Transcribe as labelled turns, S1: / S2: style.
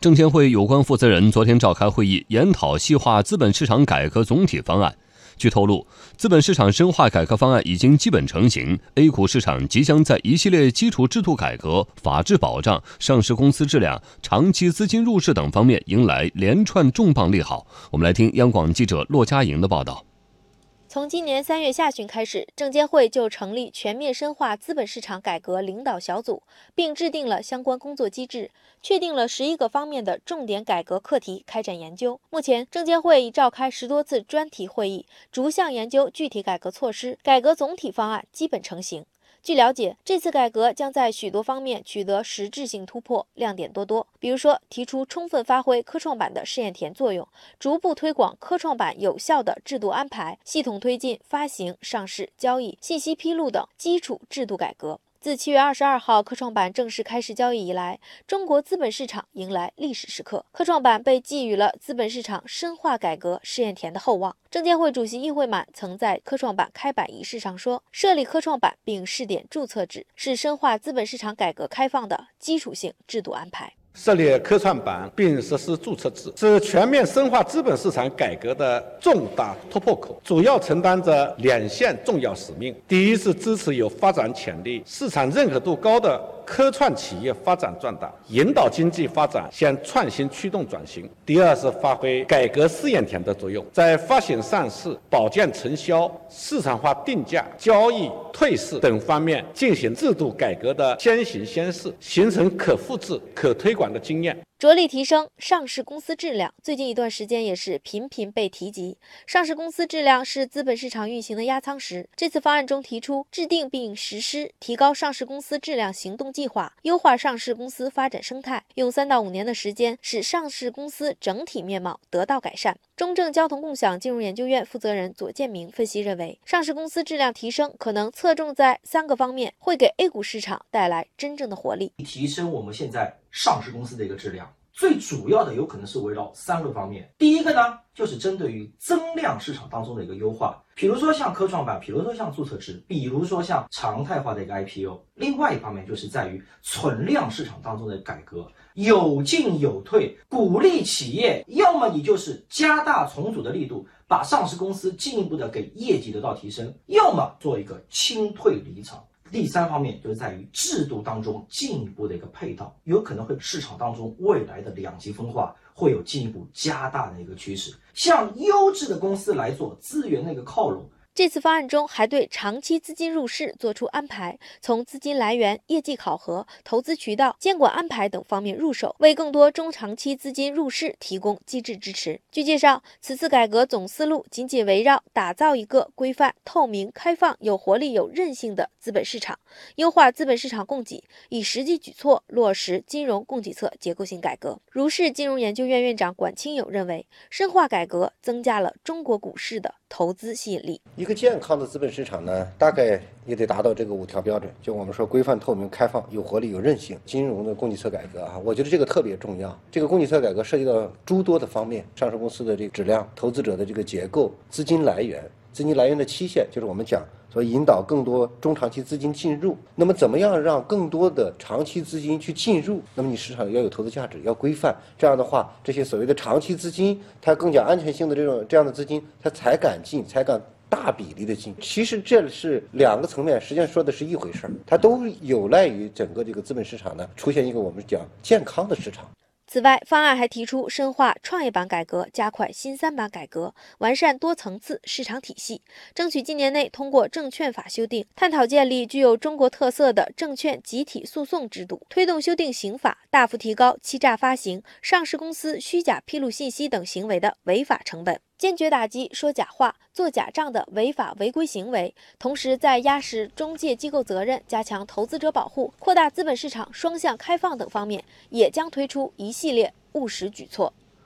S1: 证监会有关负责人昨天召开会议，研讨细化资本市场改革总体方案。据透露，资本市场深化改革方案已经基本成型，A 股市场即将在一系列基础制度改革、法治保障、上市公司质量、长期资金入市等方面迎来连串重磅利好。我们来听央广记者骆佳莹的报道。
S2: 从今年三月下旬开始，证监会就成立全面深化资本市场改革领导小组，并制定了相关工作机制，确定了十一个方面的重点改革课题，开展研究。目前，证监会已召开十多次专题会议，逐项研究具体改革措施，改革总体方案基本成型。据了解，这次改革将在许多方面取得实质性突破，亮点多多。比如说，提出充分发挥科创板的试验田作用，逐步推广科创板有效的制度安排，系统推进发行、上市、交易、信息披露等基础制度改革。自七月二十二号科创板正式开市交易以来，中国资本市场迎来历史时刻，科创板被寄予了资本市场深化改革试验田的厚望。证监会主席易会满曾在科创板开板仪式上说：“设立科创板并试点注册制，是深化资本市场改革开放的基础性制度安排。”
S3: 设立科创板并实施注册制，是全面深化资本市场改革的重大突破口，主要承担着两项重要使命：第一是支持有发展潜力、市场认可度高的。科创企业发展壮大，引导经济发展向创新驱动转型。第二是发挥改革试验田的作用，在发行、上市、保荐、承销、市场化定价、交易、退市等方面进行制度改革的先行先试，形成可复制、可推广的经验。
S2: 着力提升上市公司质量，最近一段时间也是频频被提及。上市公司质量是资本市场运行的压舱石。这次方案中提出制定并实施提高上市公司质量行动计划，优化上市公司发展生态，用三到五年的时间使上市公司整体面貌得到改善。中证交通共享金融研究院负责人左建明分析认为，上市公司质量提升可能侧重在三个方面，会给 A 股市场带来真正的活力，
S4: 提升我们现在上市公司的一个质量。最主要的有可能是围绕三个方面，第一个呢，就是针对于增量市场当中的一个优化，比如说像科创板，比如说像注册制，比如说像常态化的一个 IPO。另外一方面就是在于存量市场当中的改革，有进有退，鼓励企业，要么你就是加大重组的力度，把上市公司进一步的给业绩得到提升，要么做一个清退离场。第三方面就是在于制度当中进一步的一个配套，有可能会市场当中未来的两极分化会有进一步加大的一个趋势，向优质的公司来做资源的一个靠拢。
S2: 这次方案中还对长期资金入市作出安排，从资金来源、业绩考核、投资渠道、监管安排等方面入手，为更多中长期资金入市提供机制支持。据介绍，此次改革总思路紧紧围绕打造一个规范、透明、开放、有活力、有韧性的资本市场，优化资本市场供给，以实际举措落实金融供给侧结构性改革。如是金融研究院院长管清友认为，深化改革增加了中国股市的投资吸引力。
S5: 一个健康的资本市场呢，大概也得达到这个五条标准。就我们说，规范、透明、开放、有活力、有韧性。金融的供给侧改革啊，我觉得这个特别重要。这个供给侧改革涉及到诸多的方面：上市公司的这个质量、投资者的这个结构、资金来源、资金来源的期限，就是我们讲说引导更多中长期资金进入。那么，怎么样让更多的长期资金去进入？那么，你市场要有投资价值，要规范。这样的话，这些所谓的长期资金，它更加安全性的这种这样的资金，它才敢进，才敢。大比例的进，其实这是两个层面，实际上说的是一回事儿，它都有赖于整个这个资本市场呢出现一个我们讲健康的市场。
S2: 此外，方案还提出深化创业板改革，加快新三板改革，完善多层次市场体系，争取今年内通过证券法修订，探讨建立具有中国特色的证券集体诉讼制度，推动修订刑法，大幅提高欺诈发行、上市公司虚假披露信息等行为的违法成本。坚决打击说假话、做假账的违法违规行为，同时在压实中介机构责任、加强投资者保护、扩大资本市场双向开放等方面，也将推出一系列务实举措。